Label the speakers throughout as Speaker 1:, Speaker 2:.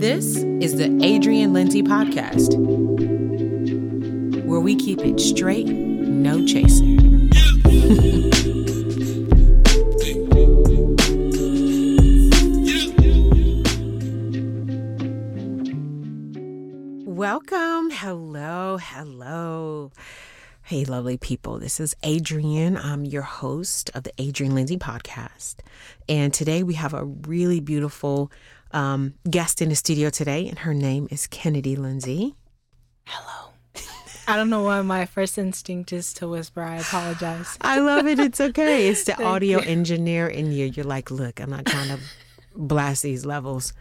Speaker 1: This is the Adrienne Lindsey Podcast, where we keep it straight, no chaser. Welcome. Hello. Hello. Hey, lovely people. This is Adrienne. I'm your host of the Adrienne Lindsey podcast. And today we have a really beautiful um, guest in the studio today, and her name is Kennedy Lindsey.
Speaker 2: Hello. I don't know why my first instinct is to whisper. I apologize.
Speaker 1: I love it. It's okay. It's the audio you. engineer in you. You're like, look, I'm not trying to blast these levels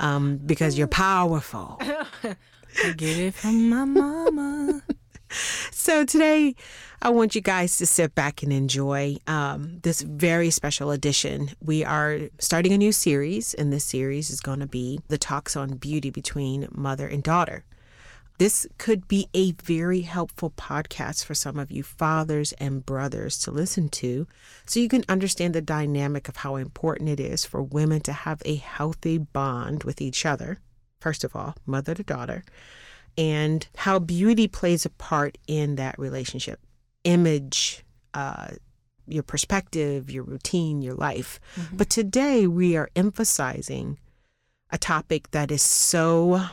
Speaker 1: um, because you're powerful.
Speaker 2: I get it from my mama.
Speaker 1: so today, I want you guys to sit back and enjoy um, this very special edition. We are starting a new series, and this series is going to be the talks on beauty between mother and daughter. This could be a very helpful podcast for some of you fathers and brothers to listen to so you can understand the dynamic of how important it is for women to have a healthy bond with each other. First of all, mother to daughter, and how beauty plays a part in that relationship. Image, uh, your perspective, your routine, your life. Mm-hmm. But today we are emphasizing a topic that is so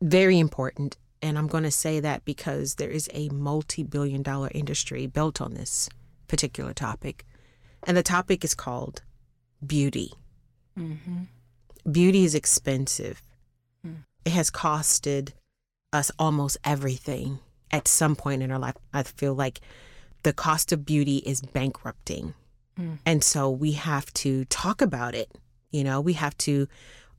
Speaker 1: very important. And I'm going to say that because there is a multi billion dollar industry built on this particular topic. And the topic is called beauty. Mm-hmm. Beauty is expensive it has costed us almost everything at some point in our life. I feel like the cost of beauty is bankrupting. Mm. And so we have to talk about it. You know, we have to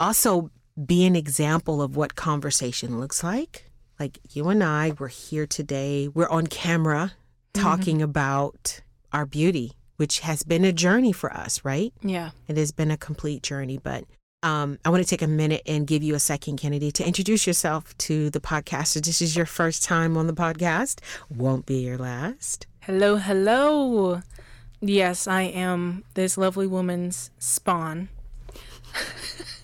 Speaker 1: also be an example of what conversation looks like. Like you and I, we're here today, we're on camera mm-hmm. talking mm-hmm. about our beauty, which has been a journey for us, right?
Speaker 2: Yeah.
Speaker 1: It has been a complete journey, but um, I want to take a minute and give you a second, Kennedy, to introduce yourself to the podcast. If this is your first time on the podcast, won't be your last.
Speaker 2: Hello, hello. Yes, I am this lovely woman's spawn.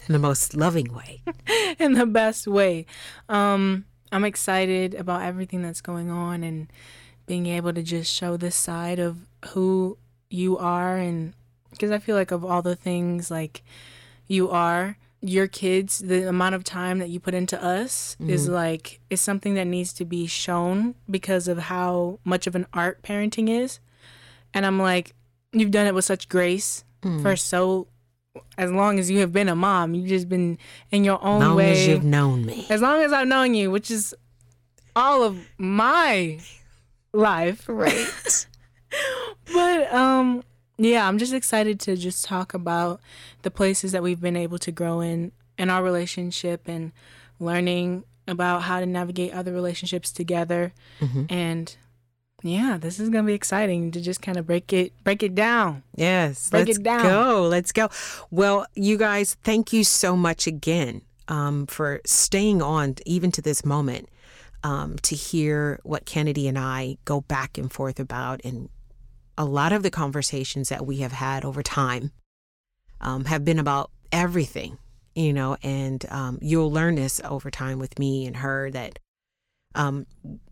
Speaker 1: In the most loving way.
Speaker 2: In the best way. Um, I'm excited about everything that's going on and being able to just show this side of who you are. And because I feel like, of all the things, like, you are your kids the amount of time that you put into us mm-hmm. is like is something that needs to be shown because of how much of an art parenting is. And i'm like you've done it with such grace mm. for so as long as you have been a mom you've just been in your own
Speaker 1: long
Speaker 2: way.
Speaker 1: as you've known me.
Speaker 2: As long as i've known you which is all of my life.
Speaker 1: Right.
Speaker 2: But um yeah, I'm just excited to just talk about the places that we've been able to grow in in our relationship and learning about how to navigate other relationships together. Mm-hmm. And yeah, this is gonna be exciting to just kind of break it break it down.
Speaker 1: Yes,
Speaker 2: break
Speaker 1: let's
Speaker 2: it down.
Speaker 1: Go, let's go. Well, you guys, thank you so much again um, for staying on even to this moment um, to hear what Kennedy and I go back and forth about and a lot of the conversations that we have had over time um, have been about everything, you know, and um, you'll learn this over time with me and her that, um,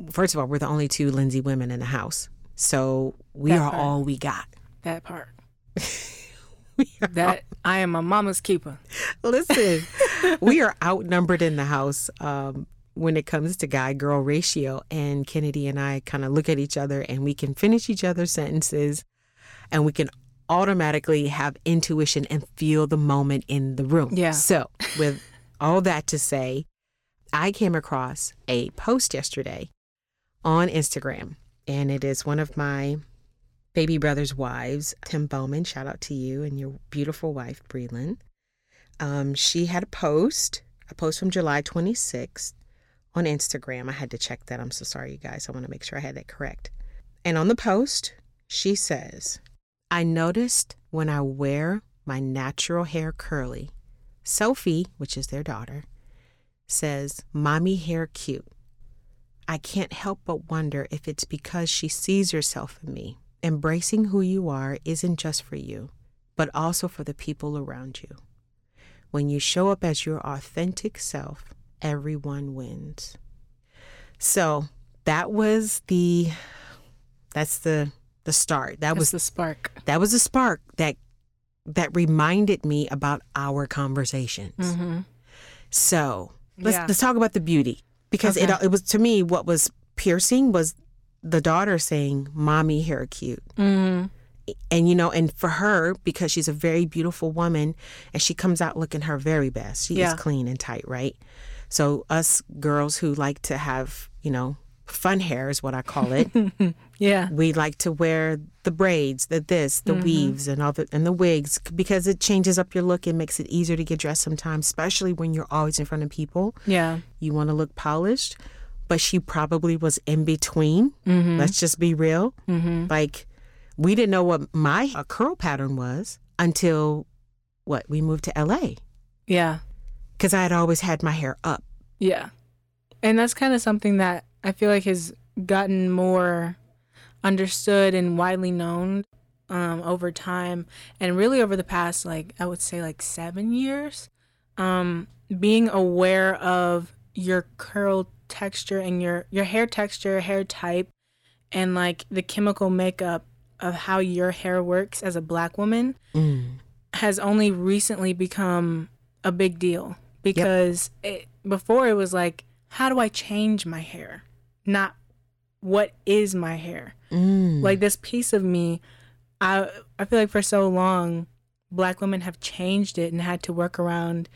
Speaker 1: first of all, we're the only two Lindsey women in the house. So we that are part. all we got.
Speaker 2: That part. that I am a mama's keeper.
Speaker 1: Listen, we are outnumbered in the house. Um, when it comes to guy girl ratio. And Kennedy and I kind of look at each other and we can finish each other's sentences and we can automatically have intuition and feel the moment in the room.
Speaker 2: Yeah.
Speaker 1: So, with all that to say, I came across a post yesterday on Instagram, and it is one of my baby brother's wives, Tim Bowman. Shout out to you and your beautiful wife, Breland. Um, she had a post, a post from July 26th, on Instagram. I had to check that. I'm so sorry, you guys. I want to make sure I had that correct. And on the post, she says, I noticed when I wear my natural hair curly, Sophie, which is their daughter, says, Mommy hair cute. I can't help but wonder if it's because she sees herself in me. Embracing who you are isn't just for you, but also for the people around you. When you show up as your authentic self, everyone wins. So that was the that's the the start. That
Speaker 2: That's
Speaker 1: was
Speaker 2: the spark.
Speaker 1: that was a spark that that reminded me about our conversations.
Speaker 2: Mm-hmm.
Speaker 1: So let's
Speaker 2: Yeah.
Speaker 1: let's talk about the beauty because
Speaker 2: Okay.
Speaker 1: it it was to me what was piercing was the daughter saying, "Mommy, hair cute,"
Speaker 2: Mm-hmm.
Speaker 1: and you know, and for her because she's a very beautiful woman and she comes out looking her very best. She
Speaker 2: Yeah.
Speaker 1: is clean and tight, right? So us girls who like to have you know fun hair is what I call it.
Speaker 2: Yeah.
Speaker 1: we like to wear the braids, the this, the
Speaker 2: Mm-hmm.
Speaker 1: weaves, and all the and the wigs because it changes up your look and makes it easier to get dressed sometimes, especially when you're always in front of people.
Speaker 2: Yeah.
Speaker 1: You want to look polished, but she probably was in between.
Speaker 2: Mm-hmm.
Speaker 1: Let's just be real.
Speaker 2: Mm-hmm.
Speaker 1: Like we didn't know what my uh, curl pattern was until what we moved to LA
Speaker 2: Yeah.
Speaker 1: Because I had always had my hair up.
Speaker 2: Yeah. And that's kind of something that I feel like has gotten more understood and widely known um, over time. And really over the past, like, I would say, like seven years, um, being aware of your curl texture and your, your hair texture, hair type, and like the chemical makeup of how your hair works as a black woman
Speaker 1: Mm.
Speaker 2: has only recently become a big deal because it, before it was like how do i change my hair not what is my hair
Speaker 1: Mm.
Speaker 2: like this piece of me i i feel like for so long black women have changed it and had to work around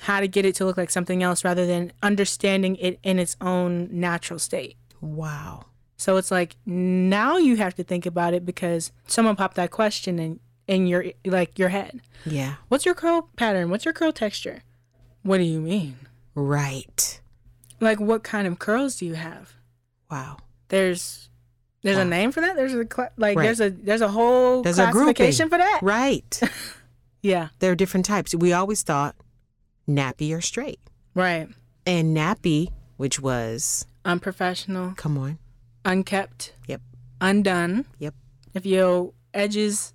Speaker 2: how to get it to look like something else rather than understanding it in its own natural state
Speaker 1: wow.
Speaker 2: so it's like now you have to think about it because someone popped that question in in your like your head
Speaker 1: Yeah.
Speaker 2: What's your curl pattern? What's your curl texture? What do you mean?
Speaker 1: Right.
Speaker 2: Like what kind of curls do you have?
Speaker 1: Wow.
Speaker 2: There's there's
Speaker 1: Wow.
Speaker 2: a name for that. There's a cla like
Speaker 1: Right.
Speaker 2: there's a there's a whole
Speaker 1: There's a grouping.
Speaker 2: for that.
Speaker 1: Right.
Speaker 2: Yeah.
Speaker 1: there are different types. We always thought nappy or straight.
Speaker 2: Right.
Speaker 1: And nappy, which was,
Speaker 2: Unprofessional,
Speaker 1: come on.
Speaker 2: unkept,
Speaker 1: Yep.
Speaker 2: undone.
Speaker 1: Yep.
Speaker 2: If your edges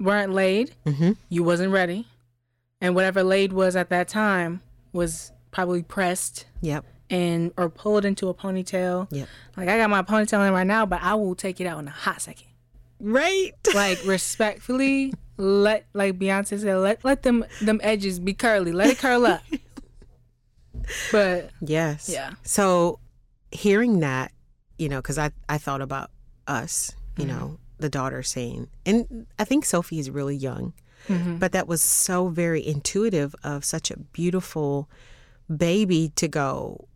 Speaker 2: weren't laid,
Speaker 1: Mm-hmm.
Speaker 2: you wasn't ready. And whatever laid was at that time was probably pressed
Speaker 1: Yep.
Speaker 2: and or pulled into a ponytail.
Speaker 1: Yep.
Speaker 2: Like I got my ponytail in right now, but I will take it out in a hot second.
Speaker 1: Right.
Speaker 2: like respectfully let like Beyonce said let let them them edges be curly let it curl up but
Speaker 1: Yes.
Speaker 2: Yeah.
Speaker 1: So hearing that, you know, because I, I thought about us, you
Speaker 2: Mm-hmm.
Speaker 1: know, the daughter saying, and I think Sophie is really young,
Speaker 2: mhm.
Speaker 1: but that was so very intuitive of such a beautiful baby to go,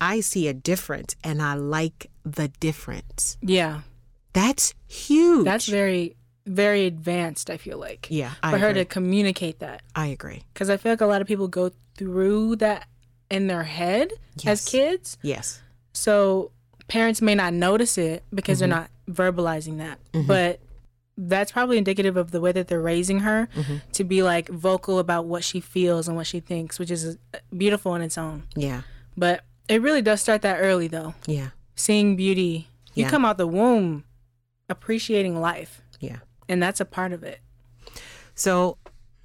Speaker 1: I see a difference and I like the difference.
Speaker 2: yeah
Speaker 1: That's huge.
Speaker 2: that's very very advanced i feel like
Speaker 1: yeah. I
Speaker 2: for her to communicate that
Speaker 1: I agree.
Speaker 2: because i feel like a lot of people go through that in their head
Speaker 1: Yes.
Speaker 2: as kids
Speaker 1: Yes.
Speaker 2: so parents may not notice it because
Speaker 1: Mm-hmm.
Speaker 2: they're not verbalizing that but that's probably indicative of the way that they're raising her
Speaker 1: Mm-hmm.
Speaker 2: to be like vocal about what she feels and what she thinks which is uh, beautiful in its own
Speaker 1: Yeah.
Speaker 2: but it really does start that early though
Speaker 1: Yeah.
Speaker 2: seeing beauty you
Speaker 1: Yeah.
Speaker 2: come out the womb appreciating life
Speaker 1: Yeah.
Speaker 2: and that's a part of it
Speaker 1: So,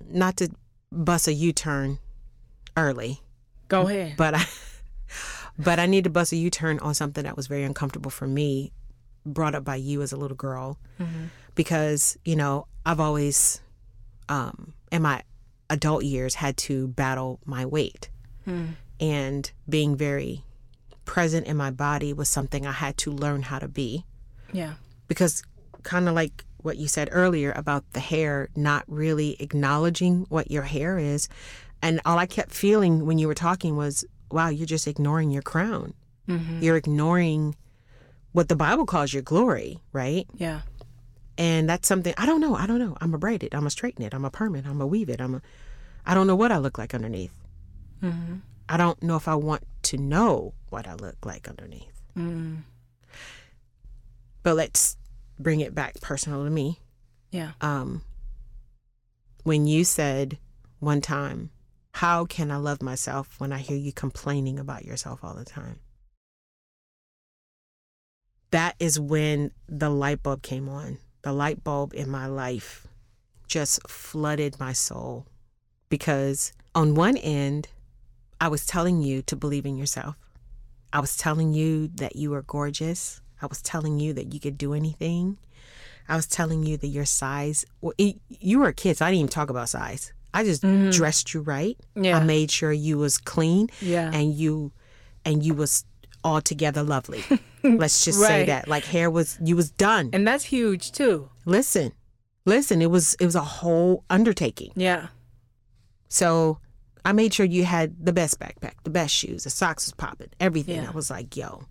Speaker 1: not to bust a U turn early,
Speaker 2: go ahead
Speaker 1: but I but I need to bust a U turn on something that was very uncomfortable for me, brought up by you as a little girl, because you know I've always, um, in my adult years, had to battle my weight, and being very present in my body was something I had to learn how to be.
Speaker 2: Yeah.
Speaker 1: Because kind of like what you said earlier about the hair not really acknowledging what your hair is and all i kept feeling when you were talking was wow you're just ignoring your crown.
Speaker 2: Mm-hmm.
Speaker 1: you're ignoring what the bible calls your glory right?
Speaker 2: Yeah.
Speaker 1: And that's something i don't know i don't know. I'm a braid it i'm a straighten it i'm a perm it i'm a weave it i'm a i don't know what i look like underneath.
Speaker 2: Mm-hmm.
Speaker 1: i don't know if i want to know what i look like underneath.
Speaker 2: Mm
Speaker 1: but let's bring it back personal to me.
Speaker 2: Yeah.
Speaker 1: Um, when you said one time, How can I love myself when I hear you complaining about yourself all the time? That is when the light bulb came on. The light bulb in my life just flooded my soul because on one end, I was telling you to believe in yourself. I was telling you that you were gorgeous. I was telling you that you could do anything. I was telling you that your size, well, it, you were a kid, so I didn't even talk about size. I just mm-hmm. dressed you right.
Speaker 2: Yeah.
Speaker 1: I made sure you was clean
Speaker 2: Yeah.
Speaker 1: and you and you was altogether lovely. Let's just say that. Like hair was you was done.
Speaker 2: and that's huge too.
Speaker 1: listen. Listen, it was it was a whole undertaking.
Speaker 2: Yeah.
Speaker 1: So I made sure you had the best backpack, the best shoes, the socks was popping, everything.
Speaker 2: Yeah.
Speaker 1: I was like, yo.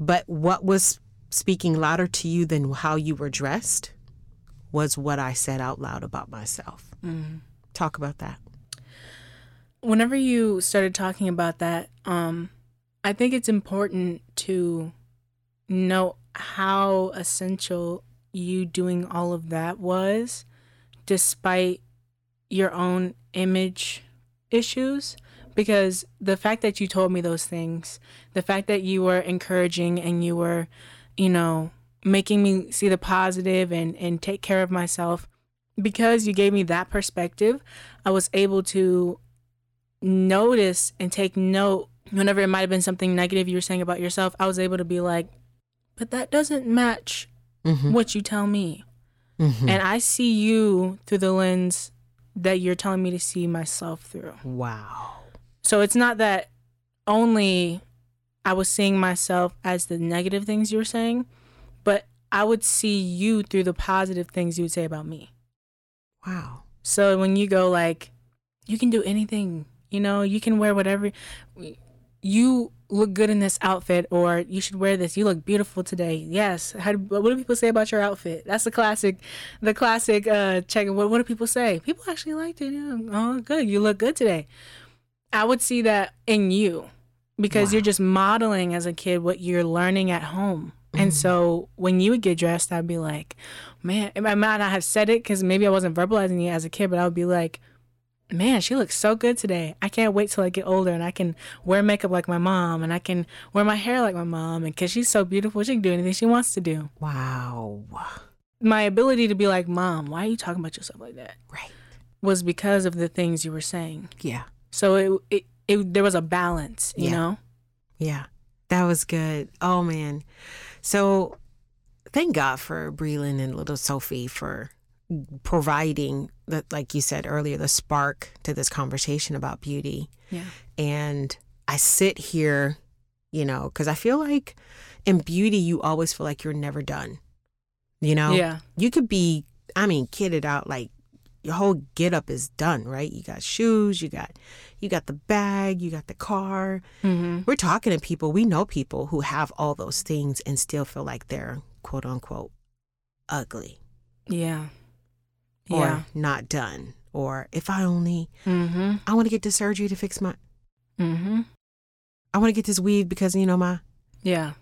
Speaker 1: But what was speaking louder to you than how you were dressed was what I said out loud about myself.
Speaker 2: Mm-hmm.
Speaker 1: Talk about that.
Speaker 2: whenever you started talking about that, um, I think it's important to know how essential you doing all of that was, despite your own image issues. Because the fact that you told me those things, the fact that you were encouraging and you were, you know, making me see the positive and, and take care of myself, because you gave me that perspective, I was able to notice and take note whenever it might have been something negative you were saying about yourself, I was able to be like, but that doesn't match
Speaker 1: Mm-hmm.
Speaker 2: what you tell me.
Speaker 1: Mm-hmm.
Speaker 2: And I see you through the lens that you're telling me to see myself through.
Speaker 1: Wow.
Speaker 2: So it's not that only I was seeing myself as the negative things you were saying, but I would see you through the positive things you would say about me.
Speaker 1: Wow.
Speaker 2: So when you go like, you can do anything, you know, you can wear whatever, you look good in this outfit, or you should wear this. You look beautiful today. Yes. How do, what do people say about your outfit? That's the classic, the classic uh, check. What, what do people say? People actually liked it. Yeah. Oh, good. You look good today. I would see that in you because you're just modeling as a kid what you're learning at home. And so when you would get dressed, I'd be like, man, I might not have said it because maybe I wasn't verbalizing it as a kid, but I would be like, man, she looks so good today. I can't wait till I get older and I can wear makeup like my mom and I can wear my hair like my mom. And because she's so beautiful, she can do anything she wants to do.
Speaker 1: Wow.
Speaker 2: My ability to be like, mom, why are you talking about yourself like that?
Speaker 1: Right.
Speaker 2: Was because of the things you were saying.
Speaker 1: Yeah.
Speaker 2: So it, it, it there was a balance, you
Speaker 1: Yeah.
Speaker 2: know?
Speaker 1: Yeah. That was good. Oh man. So thank God for Breland and little Sophie for providing the like you said earlier, the spark to this conversation about beauty.
Speaker 2: Yeah.
Speaker 1: And I sit here, you know, because I feel like in beauty you always feel like you're never done. You know?
Speaker 2: Yeah.
Speaker 1: You could be, I mean, kitted out like your whole get up is done, right? You got shoes, you got you got the bag, you got the car.
Speaker 2: Mm-hmm.
Speaker 1: We're talking to people, we know people who have all those things and still feel like they're quote unquote ugly
Speaker 2: Yeah.
Speaker 1: Or
Speaker 2: Yeah.
Speaker 1: not done. Or if I only
Speaker 2: Mm-hmm.
Speaker 1: I want to get this surgery to fix my
Speaker 2: Mm-hmm.
Speaker 1: I want to get this weave because you know my
Speaker 2: Yeah.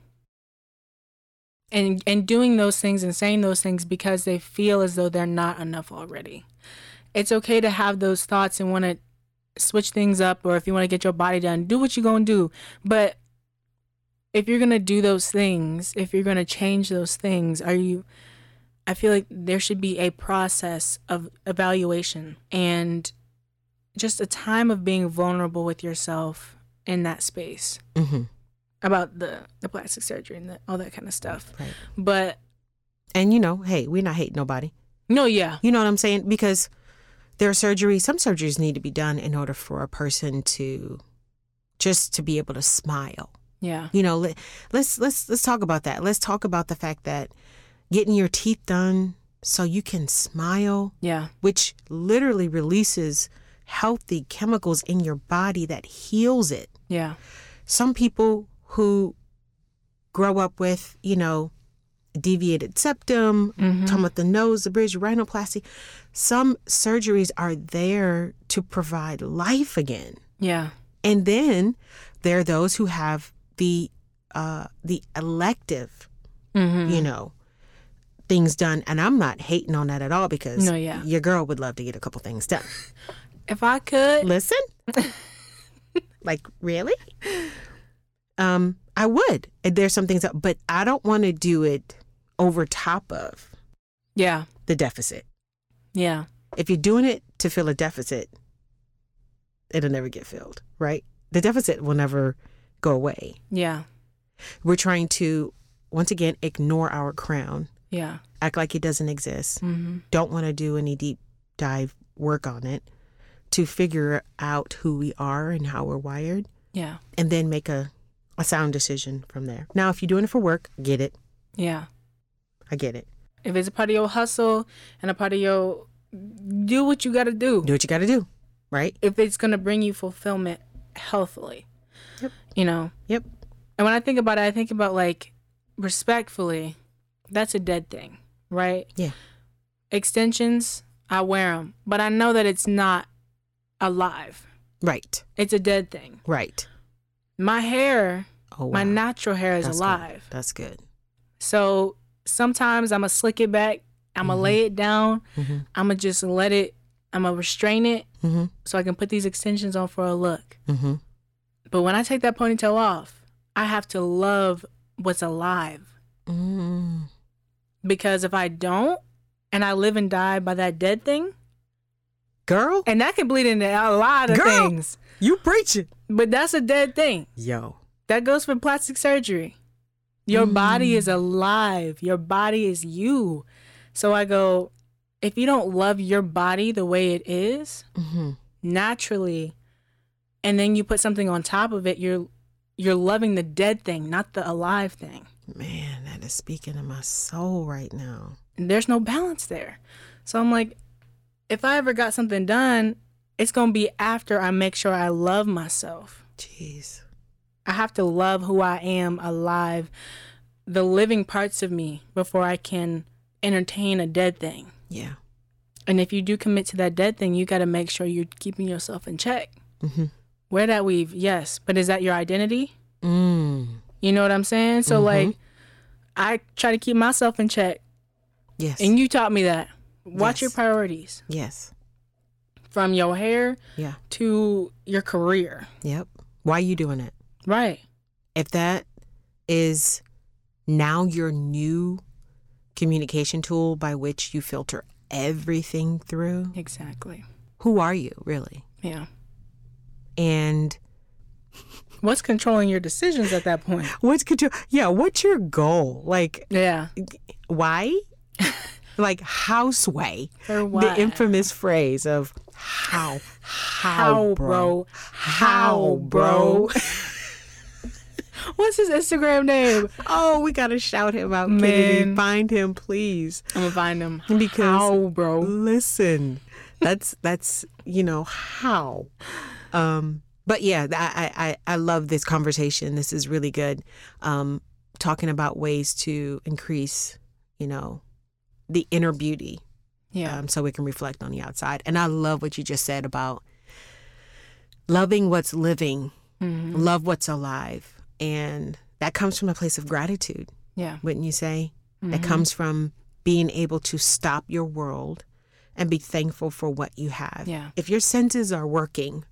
Speaker 2: And and doing those things and saying those things because they feel as though they're not enough already. It's okay to have those thoughts and want to switch things up or if you want to get your body done, do what you're going to do. But if you're going to do those things, if you're going to change those things, are you I feel like there should be a process of evaluation and just a time of being vulnerable with yourself in that space
Speaker 1: hmm
Speaker 2: about the the plastic surgery and the, all that kind of stuff.
Speaker 1: right.
Speaker 2: But
Speaker 1: And you know, hey, we're not hating nobody.
Speaker 2: no, yeah,
Speaker 1: You know what I'm saying? Because there are surgeries, some surgeries need to be done in order for a person to just to be able to smile.
Speaker 2: yeah,
Speaker 1: You know, let, let's let's let's talk about that. Let's talk about the fact that getting your teeth done so you can smile,
Speaker 2: yeah,
Speaker 1: which literally releases healthy chemicals in your body that heals it.
Speaker 2: yeah,
Speaker 1: Some people who grow up with, you know, deviated septum,
Speaker 2: Mhm.
Speaker 1: talking about the nose, the bridge, rhinoplasty. Some surgeries are there to provide life again.
Speaker 2: yeah,
Speaker 1: And then there are those who have the uh, the elective,
Speaker 2: mm-hmm.
Speaker 1: you know, things done. And I'm not hating on that at all because
Speaker 2: No, yeah.
Speaker 1: your girl would love to get a couple things done.
Speaker 2: If I could,
Speaker 1: Listen, like really, um, I would. There's some things, that, but I don't want to do it over top of
Speaker 2: yeah,
Speaker 1: the deficit.
Speaker 2: yeah,
Speaker 1: If you're doing it to fill a deficit, it'll never get filled, right? The deficit will never go away.
Speaker 2: Yeah.
Speaker 1: We're trying to, once again, ignore our crown,
Speaker 2: Yeah.
Speaker 1: act like it doesn't exist,
Speaker 2: hmm
Speaker 1: don't want to do any deep dive work on it to figure out who we are and how we're wired,
Speaker 2: Yeah.
Speaker 1: and then make a, a sound decision from there. Now, if you're doing it for work, get it.
Speaker 2: Yeah.
Speaker 1: I get it.
Speaker 2: If it's a part of your hustle and a part of your do what you got to do.
Speaker 1: Do what you got to do, right?
Speaker 2: If it's going to bring you fulfillment healthily.
Speaker 1: Yep.
Speaker 2: You know.
Speaker 1: Yep.
Speaker 2: And when I think about it, I think about like respectfully, that's a dead thing, right?
Speaker 1: Yeah.
Speaker 2: Extensions, I wear them, but I know that it's not alive.
Speaker 1: Right.
Speaker 2: It's a dead thing.
Speaker 1: Right.
Speaker 2: My hair,
Speaker 1: Oh, wow.
Speaker 2: my natural hair is
Speaker 1: That's good.
Speaker 2: alive.
Speaker 1: That's good.
Speaker 2: So sometimes I'm gonna slick it back. I'm gonna
Speaker 1: Mhm.
Speaker 2: lay it down.
Speaker 1: Mm-hmm.
Speaker 2: I'm gonna just let it. I'm gonna restrain it
Speaker 1: Mm-hmm.
Speaker 2: so I can put these extensions on for a look.
Speaker 1: Mm-hmm.
Speaker 2: But when I take that ponytail off, I have to love what's alive
Speaker 1: Mm.
Speaker 2: Because if I don't, and I live and die by that dead thing,
Speaker 1: Girl,
Speaker 2: and that can bleed into a lot of
Speaker 1: Girl.
Speaker 2: things.
Speaker 1: you preaching.
Speaker 2: But that's a dead thing.
Speaker 1: Yo.
Speaker 2: That goes for plastic surgery. Your body
Speaker 1: Mm.
Speaker 2: is alive. Your body is you. So I go, if you don't love your body the way it is,
Speaker 1: Mm-hmm.
Speaker 2: naturally, and then you put something on top of it, you're you're loving the dead thing, not the alive thing.
Speaker 1: Man, that is speaking to my soul right now.
Speaker 2: And there's no balance there. So I'm like, if I ever got something done, it's gonna be after I make sure I love myself.
Speaker 1: Jeez.
Speaker 2: I have to love who I am alive, the living parts of me before I can entertain a dead thing.
Speaker 1: Yeah.
Speaker 2: And if you do commit to that dead thing, you got to make sure you're keeping yourself in check.
Speaker 1: Mm-hmm.
Speaker 2: Where that weave, yes, but is that your identity?
Speaker 1: Mm.
Speaker 2: You know what I'm saying? So
Speaker 1: Mhm.
Speaker 2: like, I try to keep myself in check,
Speaker 1: Yes.
Speaker 2: and you taught me that. Watch
Speaker 1: Yes.
Speaker 2: your priorities
Speaker 1: yes.
Speaker 2: from your hair
Speaker 1: Yeah.
Speaker 2: to your career.
Speaker 1: Yep. Why are you doing it?
Speaker 2: Right.
Speaker 1: If that is now your new communication tool by which you filter everything through,
Speaker 2: Exactly.
Speaker 1: who are you really?
Speaker 2: Yeah.
Speaker 1: And
Speaker 2: What's controlling your decisions at that point?
Speaker 1: what's control? Yeah. What's your goal? Like,
Speaker 2: Yeah.
Speaker 1: why? like houseway.
Speaker 2: For what?
Speaker 1: The infamous phrase of how, how,
Speaker 2: How, bro? How, bro? What's his Instagram name?
Speaker 1: Oh, we gotta shout him out,
Speaker 2: Man.
Speaker 1: Kennedy. Find him, please.
Speaker 2: I'm gonna find him.
Speaker 1: Because
Speaker 2: How, bro?
Speaker 1: listen, that's that's you know how. Um, but yeah, I, I I love this conversation. This is really good. Um, talking about ways to increase, you know, the inner beauty,
Speaker 2: Yeah.
Speaker 1: um, so we can reflect on the outside. And I love what you just said about loving what's living,
Speaker 2: Mhm.
Speaker 1: love what's alive, and that comes from a place of gratitude,
Speaker 2: Yeah.
Speaker 1: wouldn't you say? That
Speaker 2: Mhm.
Speaker 1: comes from being able to stop your world and be thankful for what you have.
Speaker 2: Yeah.
Speaker 1: If your senses are working,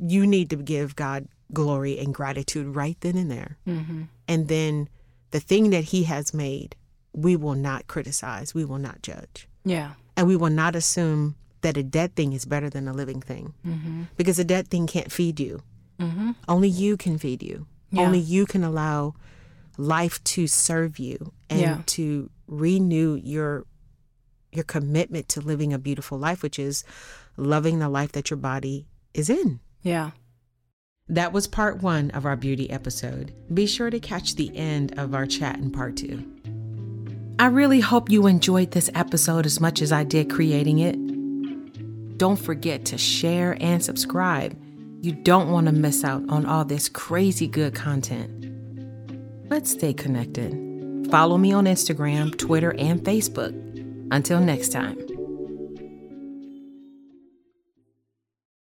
Speaker 1: you need to give God glory and gratitude right then and there.
Speaker 2: Mhm.
Speaker 1: And then the thing that He has made, we will not criticize, we will not judge.
Speaker 2: Yeah.
Speaker 1: And we will not assume that a dead thing is better than a living thing
Speaker 2: Mhm.
Speaker 1: because a dead thing can't feed you.
Speaker 2: Mhm.
Speaker 1: Only you can feed you.
Speaker 2: Yeah.
Speaker 1: Only you can allow life to serve you and
Speaker 2: Yeah.
Speaker 1: to renew your your commitment to living a beautiful life, which is loving the life that your body is in.
Speaker 2: Yeah.
Speaker 1: That was part one of our beauty episode. Be sure to catch the end of our chat in part two. I really hope you enjoyed this episode as much as I did creating it. Don't forget to share and subscribe. You don't want to miss out on all this crazy good content. Let's stay connected. Follow me on Instagram, Twitter, and Facebook. Until next time.